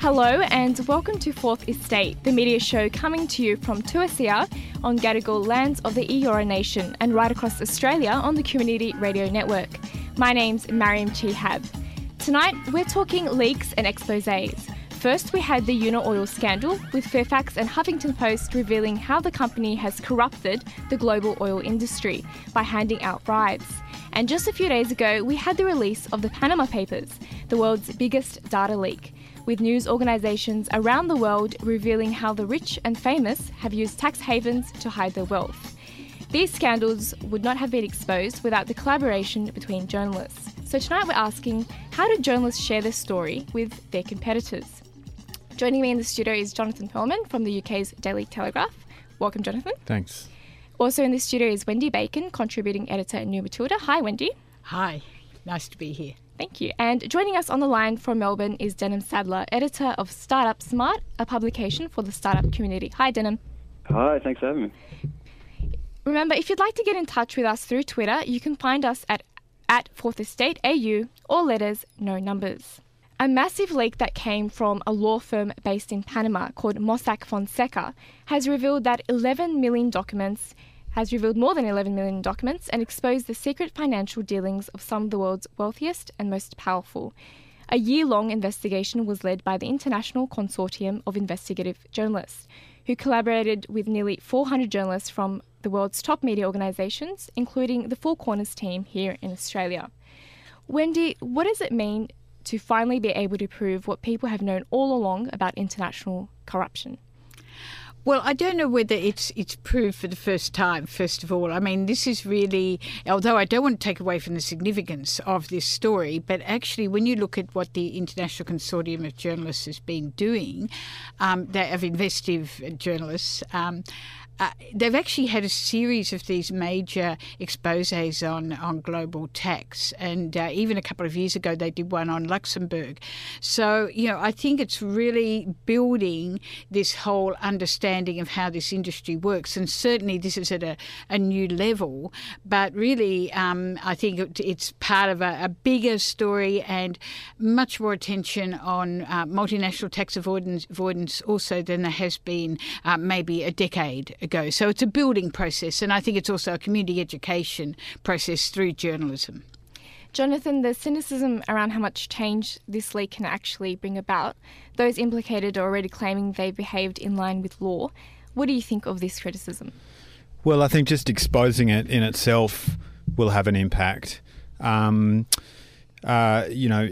Hello and welcome to Fourth Estate, the media show coming to you from 2SER on Gadigal lands of the Eora Nation and right across Australia on the Community Radio Network. My name's Mariam Chehab. Tonight we're talking leaks and exposés. First, we had the Unaoil scandal, with Fairfax and Huffington Post revealing how the company has corrupted the global oil industry by handing out bribes. And just a few days ago, we had the release of the Panama Papers, the world's biggest data leak with news organisations around the world revealing how the rich and famous have used tax havens to hide their wealth. These scandals would not have been exposed without the collaboration between journalists. So tonight we're asking how do journalists share their story with their competitors? Joining me in the studio is Jonathan Pearlman from the UK's Daily Telegraph. Welcome, Jonathan. Thanks. Also in the studio is Wendy Bacon, contributing editor at New Matilda. Hi, Wendy. Hi, nice to be here. Thank you. And joining us on the line from Melbourne is Denham Sadler, editor of Startup Smart, a publication for the startup community. Hi, Denham. Hi, thanks for having me. Remember, if you'd like to get in touch with us through Twitter, you can find us at, at Fourth Estate AU, all letters, no numbers. A massive leak that came from a law firm based in Panama called Mossack Fonseca has revealed that 11 million documents has revealed more than 11 million documents and exposed the secret financial dealings of some of the world's wealthiest and most powerful. A year long investigation was led by the International Consortium of Investigative Journalists, who collaborated with nearly 400 journalists from the world's top media organisations, including the Four Corners team here in Australia. Wendy, what does it mean to finally be able to prove what people have known all along about international corruption? Well, I don't know whether it's it's proved for the first time. First of all, I mean, this is really, although I don't want to take away from the significance of this story, but actually, when you look at what the International Consortium of Journalists has been doing, um, they, have investigative journalists. Um, uh, they've actually had a series of these major exposes on, on global tax. And uh, even a couple of years ago, they did one on Luxembourg. So, you know, I think it's really building this whole understanding of how this industry works. And certainly this is at a, a new level. But really, um, I think it, it's part of a, a, bigger story and much more attention on uh, multinational tax avoidance, avoidance also than there has been uh, maybe a decade ago ago. So it's a building process, and I think it's also a community education process through journalism. Jonathan, the cynicism around how much change this leak can actually bring about, those implicated are already claiming they behaved in line with law. What do you think of this criticism? Well, I think just exposing it in itself will have an impact. Um, uh, you know,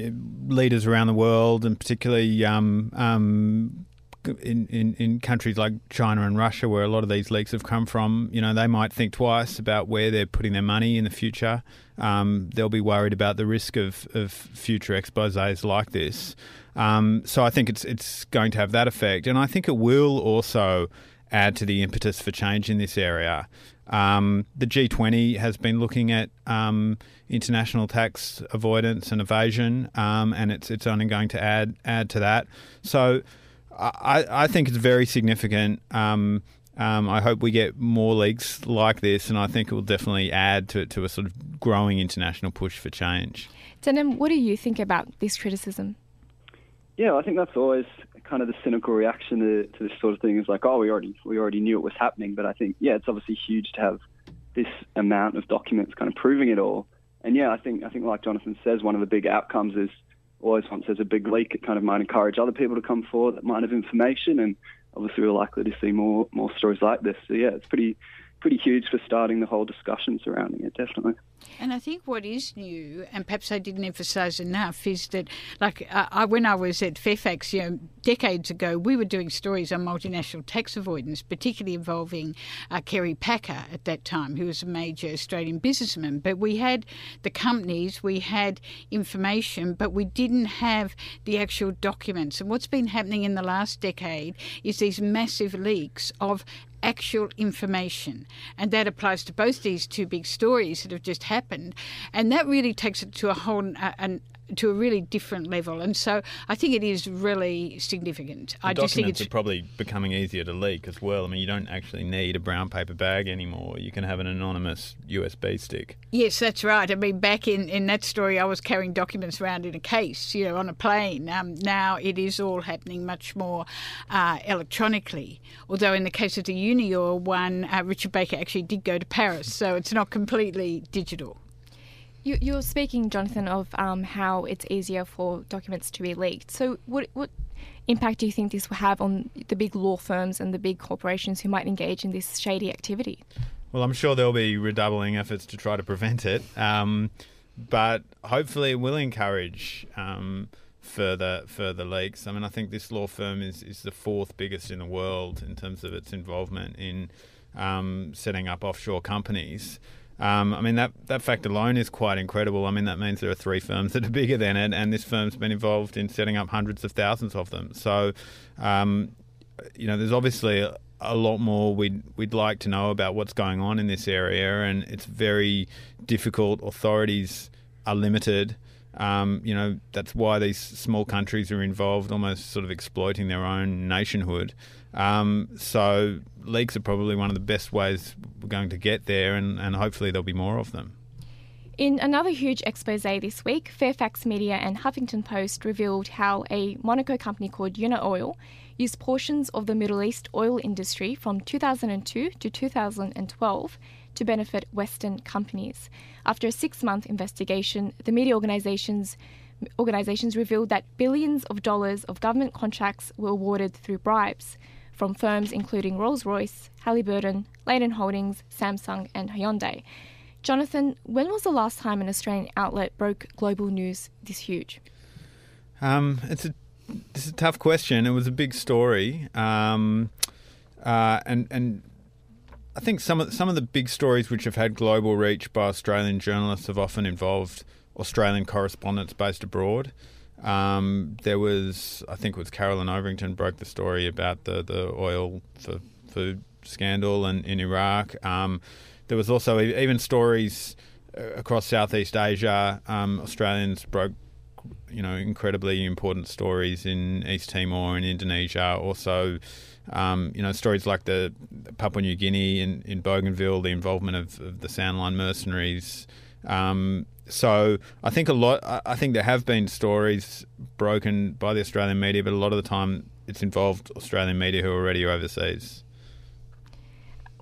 leaders around the world, and particularly um, um, in, in, in countries like China and Russia, where a lot of these leaks have come from, you know, they might think twice about where they're putting their money in the future. Um, they'll be worried about the risk of, of future exposes like this. Um, so I think it's it's going to have that effect, and I think it will also add to the impetus for change in this area. Um, the G20 has been looking at um, international tax avoidance and evasion, um, and it's it's only going to add add to that. So I, I think it's very significant. Um, um, I hope we get more leagues like this, and I think it will definitely add to to a sort of growing international push for change. Denham, what do you think about this criticism? Yeah, I think that's always kind of the cynical reaction to, to this sort of thing. Is like, oh, we already we already knew it was happening, but I think yeah, it's obviously huge to have this amount of documents kind of proving it all. And yeah, I think I think like Jonathan says, one of the big outcomes is always once there's a big leak, it kind of might encourage other people to come forward that might have information, and obviously we're likely to see more more stories like this. So yeah, it's pretty pretty huge for starting the whole discussion surrounding it, definitely. And I think what is new, and perhaps I didn't emphasise enough, is that, like, I, when I was at Fairfax, you know, decades ago, we were doing stories on multinational tax avoidance, particularly involving uh, Kerry Packer at that time, who was a major Australian businessman. But we had the companies, we had information, but we didn't have the actual documents. And what's been happening in the last decade is these massive leaks of actual information. And that applies to both these two big stories that have just happened. And that really takes it to a whole, uh, to a really different level. And so I think it is really significant. The I documents just think it's are probably becoming easier to leak as well. I mean, you don't actually need a brown paper bag anymore. You can have an anonymous USB stick. Yes, that's right. I mean, back in, in that story, I was carrying documents around in a case, you know, on a plane. Um, now it is all happening much more uh, electronically. Although in the case of the Unaoil one, uh, Richard Baker actually did go to Paris, so it's not completely digital. You, are speaking, Jonathan, of um, how it's easier for documents to be leaked. So, what, what impact do you think this will have on the big law firms and the big corporations who might engage in this shady activity? Well, I'm sure there'll be redoubling efforts to try to prevent it, um, but hopefully it will encourage um, further further leaks. I mean, I think this law firm is, is the fourth biggest in the world in terms of its involvement in um, setting up offshore companies. Um, I mean, that, that fact alone is quite incredible. I mean, that means there are three firms that are bigger than it, and this firm's been involved in setting up hundreds of thousands of them. So, um, you know, there's obviously a, lot more we'd, we'd like to know about what's going on in this area, and it's very difficult. Authorities are limited. Um, you know, that's why these small countries are involved, almost sort of exploiting their own nationhood. Um, so leaks are probably one of the best ways we're going to get there, and, and hopefully there'll be more of them. In another huge expose this week, Fairfax Media and Huffington Post revealed how a Monaco company called Unaoil used portions of the Middle East oil industry from 2002 to 2012 to benefit Western companies. After a six month investigation, the media organizations organizations revealed that billions of dollars of government contracts were awarded through bribes from firms including Rolls Royce, Halliburton, Leighton Holdings, Samsung, and Hyundai. Jonathan, when was the last time an Australian outlet broke global news this huge? Um, it's a it's a tough question. It was a big story, um, uh, and and I think some of some of the big stories which have had global reach by Australian journalists have often involved Australian correspondents based abroad. Um, there was, I think it was Caroline Overington broke the story about the, the oil for food scandal in, in Iraq. Um, there was also even stories uh, across Southeast Asia. Um, Australians broke, you know, incredibly important stories in East Timor and Indonesia. Also, um, you know, stories like the Papua New Guinea in, in Bougainville, the involvement of, of the Sandline mercenaries. Um, so I think a lot. I think there have been stories broken by the Australian media, but a lot of the time it's involved Australian media who are already overseas.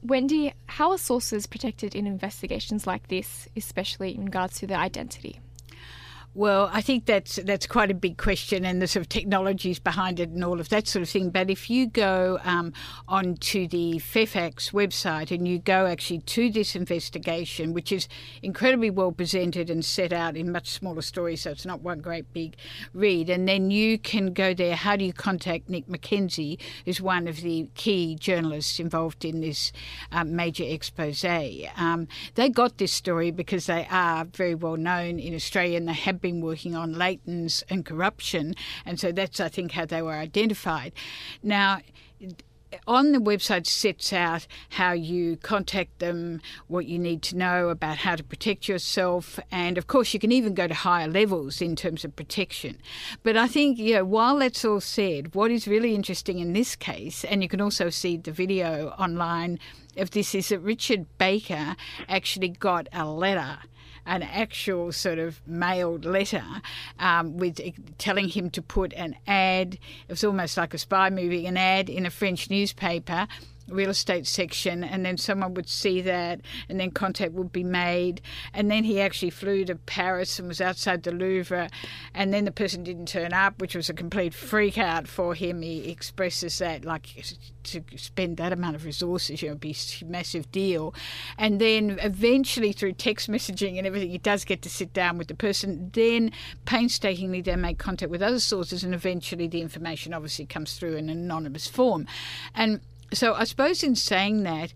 Wendy, how are sources protected in investigations like this, especially in regards to their identity? Well, I think that's that's quite a big question, and the sort of technologies behind it, and all of that sort of thing. But if you go um, onto the Fairfax website and you go actually to this investigation, which is incredibly well presented and set out in much smaller stories, so it's not one great big read, and then you can go there. How do you contact Nick McKenzie, who's one of the key journalists involved in this um, major expose? Um, they got this story because they are very well known in Australia, and they have been working on Leighton's and corruption, and so that's I think how they were identified. Now on the website sets out how you contact them, what you need to know about how to protect yourself, and of course you can even go to higher levels in terms of protection. But I think, you know, while that's all said, what is really interesting in this case, and you can also see the video online of this, is that Richard Baker actually got a letter an actual sort of mailed letter um, with telling him to put an ad. It was almost like a spy movie, an ad in a French newspaper real estate section, and then someone would see that, and then contact would be made. And then he actually flew to Paris and was outside the Louvre, and then the person didn't turn up, which was a complete freak out for him. He expresses that, like, to spend that amount of resources, you know, be a massive deal. And then eventually, through text messaging and everything, he does get to sit down with the person. Then, painstakingly, they make contact with other sources, and eventually, the information obviously comes through in an anonymous form. And so I suppose in saying that,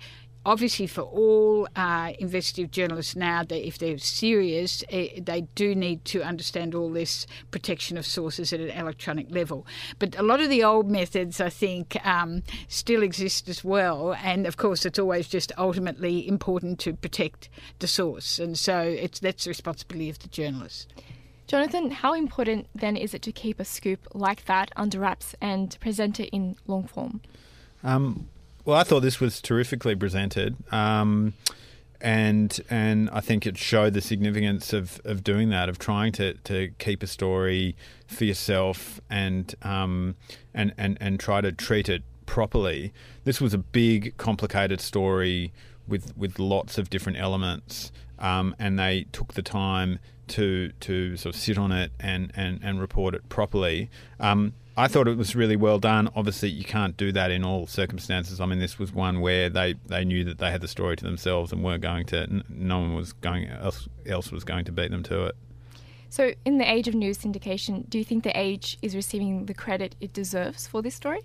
obviously for all uh, investigative journalists now, that if they're serious, uh, they do need to understand all this protection of sources at an electronic level. But a lot of the old methods, I think, um, still exist as well. And of course, it's always just ultimately important to protect the source, and so it's that's the responsibility of the journalist. Jonathan, how important then is it to keep a scoop like that under wraps and present it in long form? Um, well, I thought this was terrifically presented. Um, and and I think it showed the significance of, of doing that, of trying to, to keep a story for yourself and um, and, and and try to treat it properly. This was a big, complicated story with with lots of different elements, um, and they took the time to to sort of sit on it and and, and report it properly. Um, I thought it was really well done. Obviously, you can't do that in all circumstances. I mean, this was one where they, they knew that they had the story to themselves and weren't going to. No one was going else else was going to beat them to it. So, in the age of news syndication, do you think the Age is receiving the credit it deserves for this story?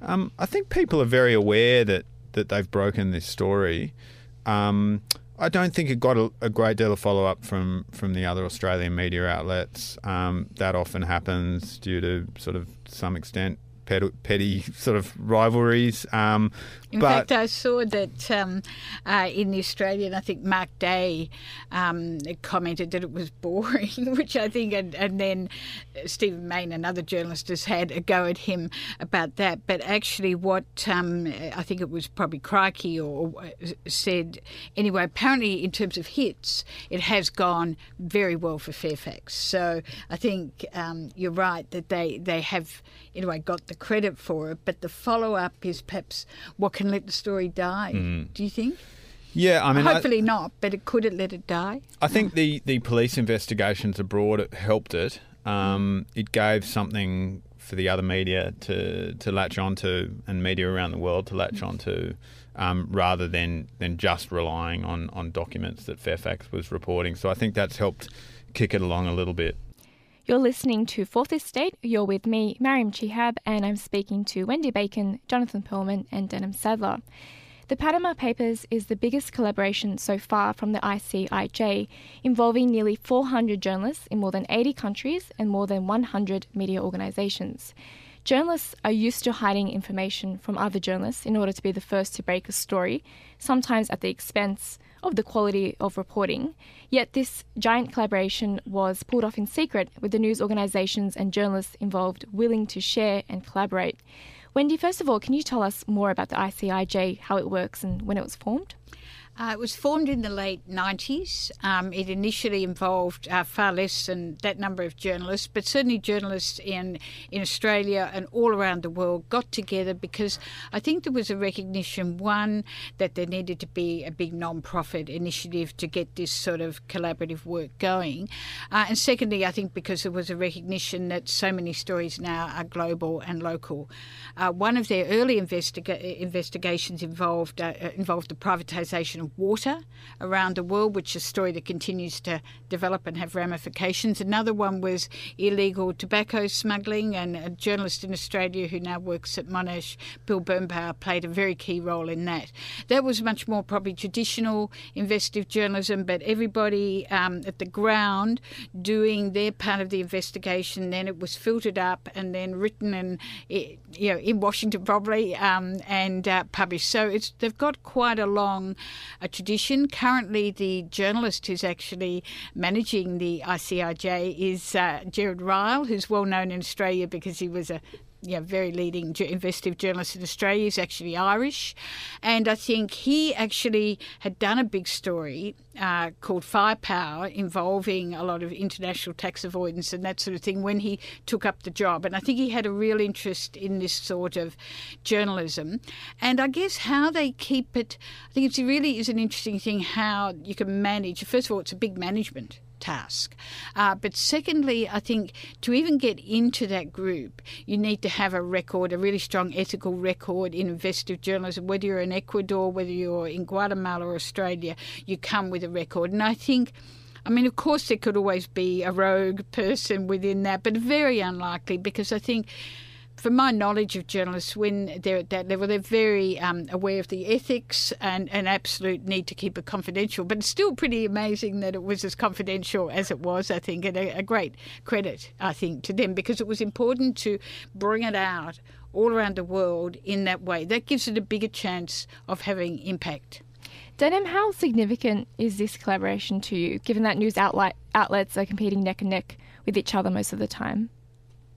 Um, I think people are very aware that that they've broken this story. Um, I don't think it got a, a great deal of follow up from, from the other Australian media outlets. Um, that often happens due to sort of some extent petty, sort of rivalries. Um, in but, fact, I saw that um, uh, in the Australian, I think Mark Day um, commented that it was boring, which I think, and, and then Stephen Mayne, another journalist, has had a go at him about that. But actually, what um, I think it was probably Crikey or said anyway. Apparently, in terms of hits, it has gone very well for Fairfax. So I think um, you're right that they they have anyway got the credit for it, but the follow up is perhaps what can let the story die. Mm. Do you think? Yeah, I mean, hopefully I, not, but it could it let it die. I think the the police investigations abroad helped it. Um, it gave something for the other media to to latch onto and media around the world to latch onto. Um, rather than, than just relying on, on documents that Fairfax was reporting. So I think that's helped kick it along a little bit. You're listening to Fourth Estate. You're with me, Mariam Chehab, and I'm speaking to Wendy Bacon, Jonathan Pearlman, and Denham Sadler. The Panama Papers is the biggest collaboration so far from the ICIJ, involving nearly 400 journalists in more than 80 countries and more than 100 media organisations. Journalists are used to hiding information from other journalists in order to be the first to break a story, sometimes at the expense of the quality of reporting. Yet this giant collaboration was pulled off in secret with the news organisations and journalists involved willing to share and collaborate. Wendy, first of all, can you tell us more about the ICIJ, how it works, and when it was formed? Uh, it was formed in the late 90s. Um, it initially involved uh, far less than that number of journalists, but certainly journalists in, in Australia and all around the world got together because I think there was a recognition, one, that there needed to be a big non profit initiative to get this sort of collaborative work going. Uh, and secondly, I think because there was a recognition that so many stories now are global and local. Uh, one of their early investiga- investigations involved, uh, involved the privatisation water around the world, which is a story that continues to develop and have ramifications. Another one was illegal tobacco smuggling, and a journalist in Australia who now works at Monash, Bill Birnbauer, played a very key role in that. That was much more probably traditional investigative journalism, but everybody um, at the ground doing their part of the investigation. Then it was filtered up and then written and you know in Washington probably um, and uh, published. So it's they've got quite a long a tradition. Currently, the journalist who's actually managing the ICIJ is uh, Ryle, who's well known in Australia because he was a yeah, very leading investigative journalist in Australia. He's actually Irish. And I think he actually had done a big story uh, called Firepower involving a lot of international tax avoidance and that sort of thing when he took up the job. And I think he had a real interest in this sort of journalism. And I guess how they keep it, I think it really is an interesting thing how you can manage. First of all, it's a big management task. Uh, but secondly, I think to even get into that group, you need to have a record, a really strong ethical record in investigative journalism. Whether you're in Ecuador, whether you're in Guatemala or Australia, you come with a record. And I think. I mean, of course, there could always be a rogue person within that, but very unlikely because I think from my knowledge of journalists, when they're at that level, they're very um, aware of the ethics and an absolute need to keep it confidential. But it's still pretty amazing that it was as confidential as it was, I think, and a, a great credit, I think, to them because it was important to bring it out all around the world in that way. That gives it a bigger chance of having impact. Denham, how significant is this collaboration to you, given that news outlet, outlets are competing neck and neck with each other most of the time?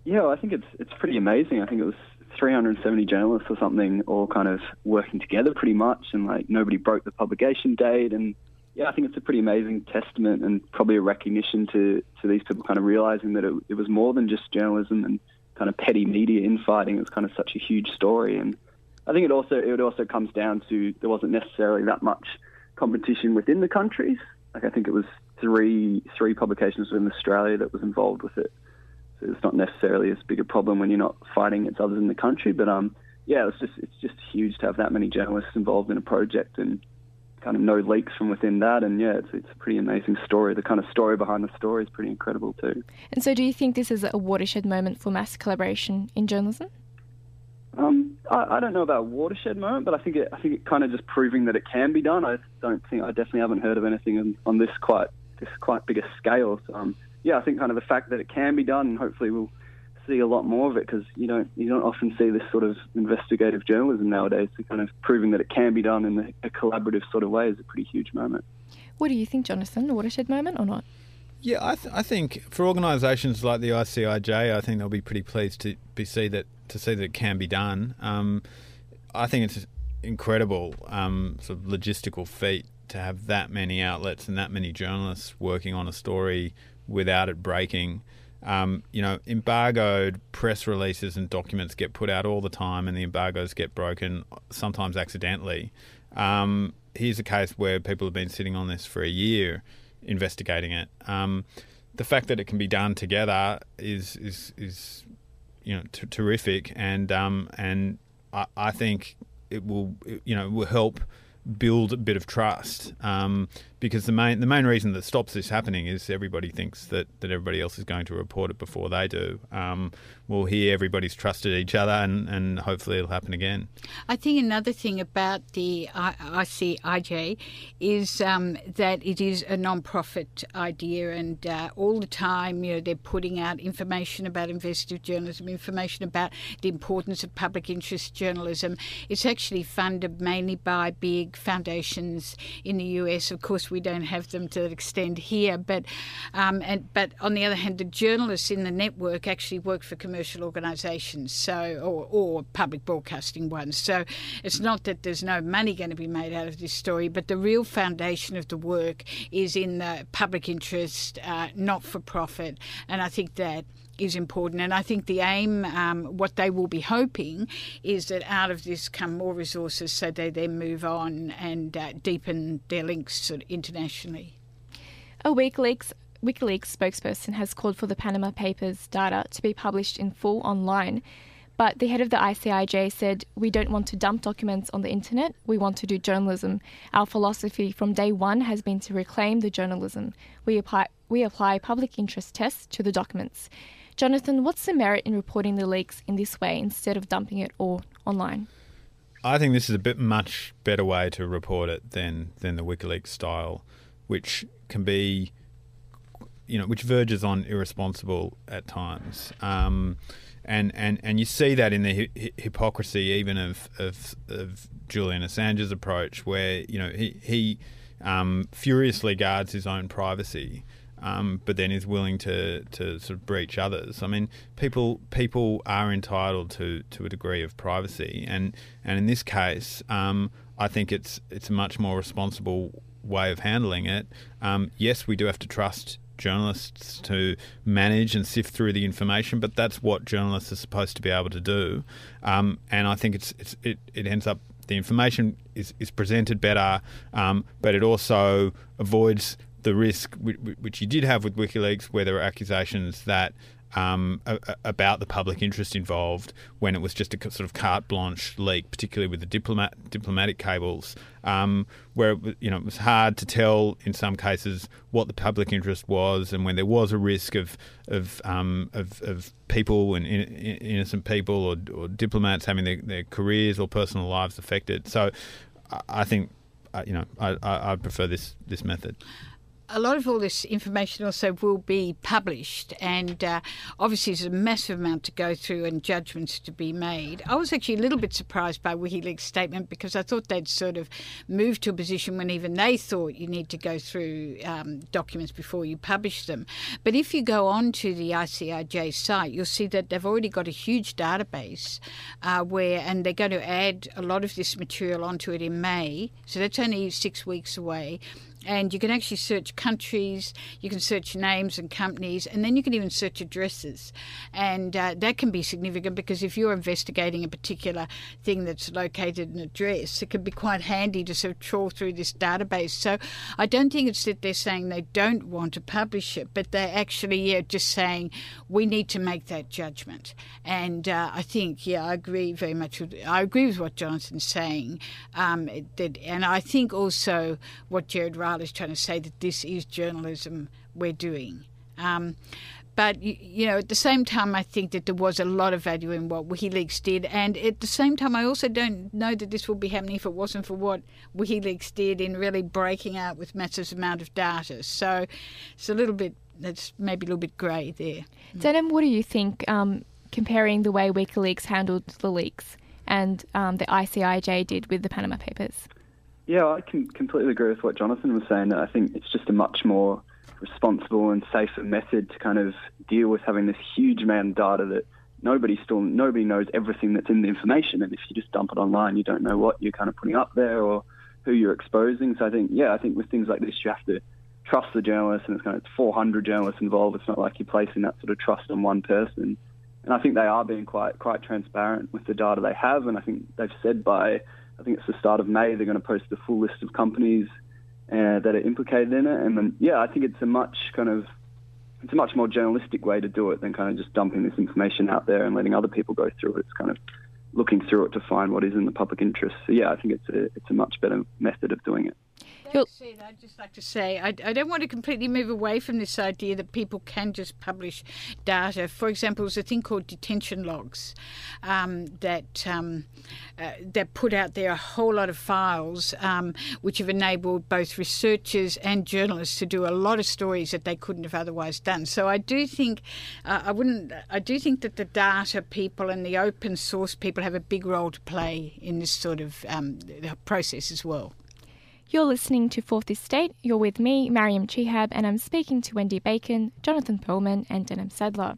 Yeah, I think it's it's pretty amazing. I think it was 370 journalists or something, all kind of working together pretty much, and like nobody broke the publication date. And yeah, I think it's a pretty amazing testament and probably a recognition to to these people kind of realizing that it, it was more than just journalism and kind of petty media infighting. It was kind of such a huge story, and I think it also it also comes down to there wasn't necessarily that much competition within the countries. Like I think it was three three publications within Australia that was involved with it it's not necessarily as big a problem when you're not fighting against others in the country. But um, yeah, it's just it's just huge to have that many journalists involved in a project and kind of no leaks from within that. And yeah, it's it's a pretty amazing story. The kind of story behind the story is pretty incredible too. And so, do you think this is a watershed moment for mass collaboration in journalism? Um, I, I, don't know about watershed moment, but I think it, I think it kind of just proving that it can be done. I don't think I definitely haven't heard of anything on, on this quite this quite big a scale. So, um, yeah, I think kind of the fact that it can be done, and hopefully we'll see a lot more of it because you don't you don't often see this sort of investigative journalism nowadays. So kind of proving that it can be done in a collaborative sort of way is a pretty huge moment. What do you think, Jonathan? A watershed moment or not? Yeah, I, th- I think for organisations like the ICIJ, I think they'll be pretty pleased to be see that to see that it can be done. Um, I think it's incredible um, sort of logistical feat to have that many outlets and that many journalists working on a story without it breaking. Um, you know, embargoed press releases and documents get put out all the time, and the embargoes get broken sometimes accidentally. Um, here's a case where people have been sitting on this for a year, investigating it. Um, the fact that it can be done together is is is you know t- terrific, and um, and I, I think it will you know will help build a bit of trust. Um, because the main the main reason that stops this happening is everybody thinks that, that everybody else is going to report it before they do. Um, well, here everybody's trusted each other, and, and hopefully it'll happen again. I think another thing about the ICIJ is um, that it is a non-profit idea, and uh, all the time, you know, they're putting out information about investigative journalism, information about the importance of public interest journalism. It's actually funded mainly by big foundations in the US. Of course we don't have them to that extent here. But um, and but on the other hand, the journalists in the network actually work for commercial organisations, so or, or public broadcasting ones. So it's not that there's no money going to be made out of this story, but the real foundation of the work is in the public interest, uh, not for profit, and I think that is important. And I think the aim, um, what they will be hoping, is that out of this come more resources so they then move on and uh, deepen their links sort of internationally. A WikiLeaks WikiLeaks spokesperson has called for the Panama Papers data to be published in full online. But the head of the ICIJ said, We don't want to dump documents on the internet, we want to do journalism. Our philosophy from day one has been to reclaim the journalism. We apply, we apply public interest tests to the documents. Jonathan, what's the merit in reporting the leaks in this way instead of dumping it all online? I think this is a bit much better way to report it than than the WikiLeaks style, which can be, you know, which verges on irresponsible at times. Um, and, and, and you see that in the hi- hypocrisy even of, of, of Julian Assange's approach, where you know he he um, furiously guards his own privacy um, but then is willing to, to sort of breach others. I mean, people people are entitled to, to a degree of privacy, and, and in this case, um, I think it's it's a much more responsible way of handling it. Um, yes, we do have to trust journalists to manage and sift through the information, but that's what journalists are supposed to be able to do. Um, and I think it's, it's it, it ends up the information is, is presented better, um, but it also avoids the risk which you did have with WikiLeaks, where there were accusations that um, about the public interest involved when it was just a sort of carte blanche leak, particularly with the diplomat diplomatic cables, um, where it, you know it was hard to tell in some cases what the public interest was, and when there was a risk of of um, of, of, people and in, in, innocent people or, or diplomats having their, their, careers or personal lives affected. So, I think uh, you know I, I, I prefer this this method a lot of all this information also will be published, and uh, obviously there's a massive amount to go through and judgments to be made. I was actually a little bit surprised by WikiLeaks' statement because I thought they'd sort of moved to a position when even they thought you need to go through um, documents before you publish them. But if you go on to the ICIJ site, you'll see that they've already got a huge database uh, where, and they're going to add a lot of this material onto it in May. So that's only six weeks away and you can actually search countries, you can search names and companies, and then you can even search addresses. And uh, that can be significant because if you're investigating a particular thing that's located in an address, it can be quite handy to sort of trawl through this database. So I don't think it's that they're saying they don't want to publish it, but they're actually yeah, just saying we need to make that judgment. And uh, I think, yeah, I agree very much with, I agree with what Jonathan's saying. Um, that, and I think also what Gerard is trying to say that this is journalism we're doing. Um, but you know, at the same time, I think that there was a lot of value in what WikiLeaks did, and at the same time, I also don't know that this would be happening if it wasn't for what WikiLeaks did in really breaking out with massive amount of data. So it's a little bit that's maybe a little bit grey there. Denham, what do you think? Um, comparing the way WikiLeaks handled the leaks and um, the ICIJ did with the Panama Papers. Yeah, I can completely agree with what Jonathan was saying. I think it's just a much more responsible and safer method to kind of deal with having this huge amount of data that nobody still nobody knows everything that's in the information, and if you just dump it online, you don't know what you're kind of putting up there or who you're exposing. So I think, yeah, I think with things like this, you have to trust the journalists, and it's kind of 400 journalists involved. It's not like you're placing that sort of trust on one person. And I think they are being quite quite transparent with the data they have, and I think they've said by I think it's the start of May. They're going to post the full list of companies uh, that are implicated in it, and then yeah, I think it's a much kind of it's a much more journalistic way to do it than kind of just dumping this information out there and letting other people go through it. It's kind of looking through it to find what is in the public interest. So yeah, I think it's a it's a much better method of doing it. I'd just like to say I, I don't want to completely move away from this idea that people can just publish data. For example, there's a thing called detention logs um, that um, uh, that put out there a whole lot of files um, which have enabled both researchers and journalists to do a lot of stories that they couldn't have otherwise done. So I do think uh, I wouldn't I do think that the data people and the open source people have a big role to play in this sort of um, process as well. You're listening to Fourth Estate. You're with me, Mariam Chehab, and I'm speaking to Wendy Bacon, Jonathan Pearlman, and Denham Sadler.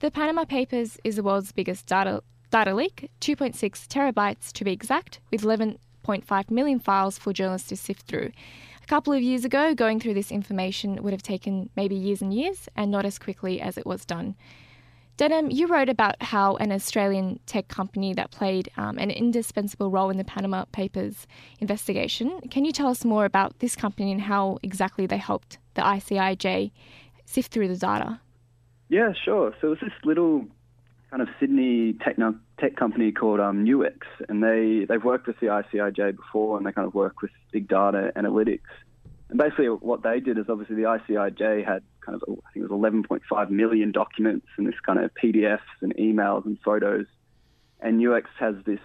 The Panama Papers is the world's biggest data, data leak, 2.6 terabytes to be exact, with 11.5 million files for journalists to sift through. A couple of years ago, going through this information would have taken maybe years and years, and not as quickly as it was done. Denham, you wrote about how an Australian tech company that played um, an indispensable role in the Panama Papers investigation. Can you tell us more about this company and how exactly they helped the ICIJ sift through the data? Yeah, sure. So it was this little kind of Sydney tech, tech company called um, Nuix, and they, they've worked with the ICIJ before, and they kind of work with big data analytics. And basically, what they did is obviously the ICIJ had kind of, I think it was 11.5 million documents and this kind of PDFs and emails and photos. And Nuix has this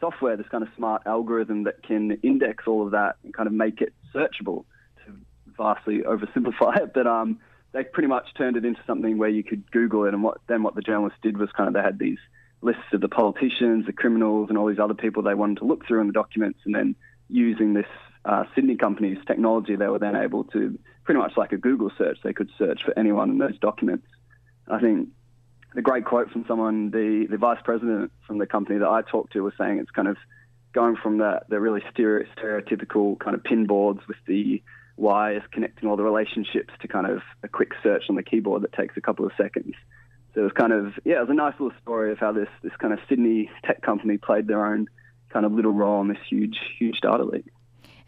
software, this kind of smart algorithm that can index all of that and kind of make it searchable to vastly oversimplify it. But um, they pretty much turned it into something where you could Google it. And what then what the journalists did was kind of they had these lists of the politicians, the criminals, and all these other people they wanted to look through in the documents, and then using this uh, Sydney company's technology, they were then able to pretty much like a Google search, they could search for anyone in those documents. I think the great quote from someone, the, the vice president from the company that I talked to was saying it's kind of going from the, the really stereotypical kind of pin boards with the wires connecting all the relationships to kind of a quick search on the keyboard that takes a couple of seconds. So it was kind of, yeah, it was a nice little story of how this, this kind of Sydney tech company played their own kind of little role in this huge, huge data leak.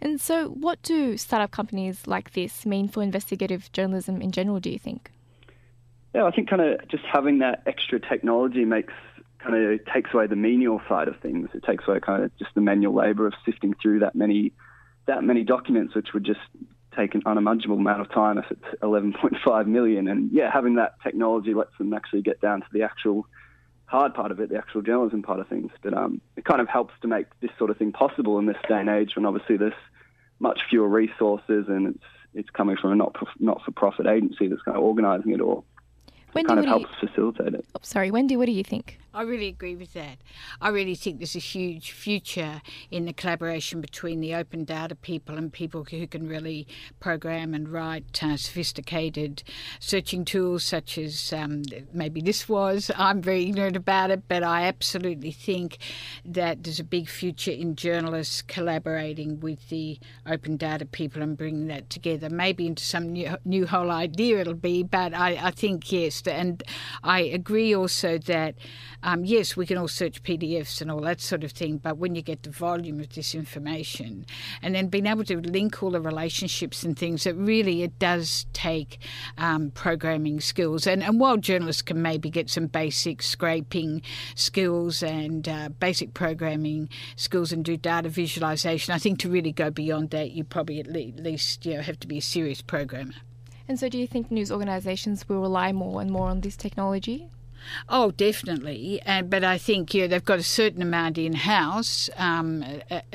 And so, what do startup companies like this mean for investigative journalism in general, do you think? Yeah, I think kind of just having that extra technology makes kind of takes away the menial side of things. It takes away kind of just the manual labor of sifting through that many that many documents, which would just take an unimaginable amount of time if it's 11.5 million. And yeah, having that technology lets them actually get down to the actual hard part of it, the actual journalism part of things. But um, it kind of helps to make this sort of thing possible in this day and age when obviously there's much fewer resources and it's it's coming from a not not for profit agency that's kind of organising it all. It kind of helps you... facilitate it. Oh, sorry, Wendy, what do you think? I really agree with that. I really think there's a huge future in the collaboration between the open data people and people who can really program and write uh, sophisticated searching tools, such as um, maybe this was. I'm very ignorant about it, but I absolutely think that there's a big future in journalists collaborating with the open data people and bringing that together. Maybe into some new, new whole idea it'll be, but I, I think yes. And I agree also that um, yes, we can all search PDFs and all that sort of thing, but when you get the volume of this information and then being able to link all the relationships and things, it really it does take um, programming skills. And, and while journalists can maybe get some basic scraping skills and uh, basic programming skills and do data visualization, I think to really go beyond that, you probably at least you know, have to be a serious programmer. And so, do you think news organisations will rely more and more on this technology? Oh, definitely. And but I think yeah, they've got a certain amount in house, um,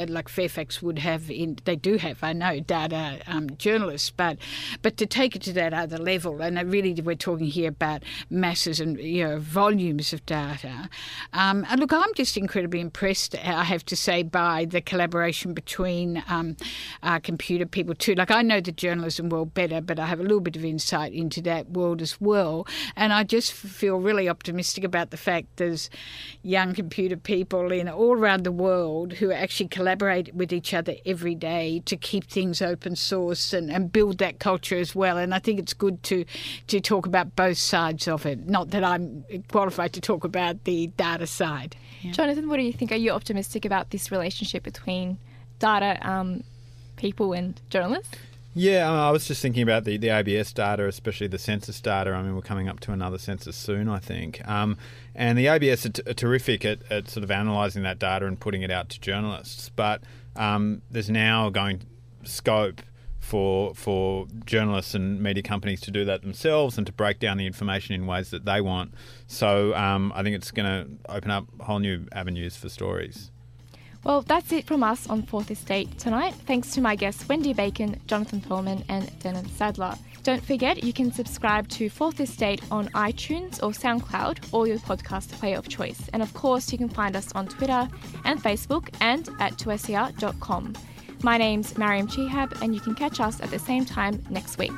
like Fairfax would have. In they do have, I know, data um, journalists, but but to take it to that other level, and really we're talking here about masses and you know volumes of data. Um, and look, I'm just incredibly impressed. I have to say by the collaboration between um, uh, computer people too. Like I know the journalism world better, but I have a little bit of insight into that world as well, and I just feel really optimistic about the fact there's young computer people in all around the world who actually collaborate with each other every day to keep things open source and, and build that culture as well. And I think it's good to to talk about both sides of it. Not that I'm qualified to talk about the data side. Yeah. Jonathan, what do you think? Are you optimistic about this relationship between data um, people and journalists? Yeah, I was just thinking about the, the ABS data, especially the census data. I mean, we're coming up to another census soon, I think. Um, and the ABS are, t- are terrific at, at, sort of analysing that data and putting it out to journalists. But um, there's now going scope for for journalists and media companies to do that themselves and to break down the information in ways that they want. So um, I think it's going to open up whole new avenues for stories. Well, that's it from us on Fourth Estate tonight. Thanks to my guests Wendy Bacon, Jonathan Pearlman, and Denham Sadler. Don't forget, you can subscribe to Fourth Estate on iTunes or SoundCloud or your podcast player of choice. And of course, you can find us on Twitter and Facebook and at 2SER.com. My name's Mariam Chehab, and you can catch us at the same time next week.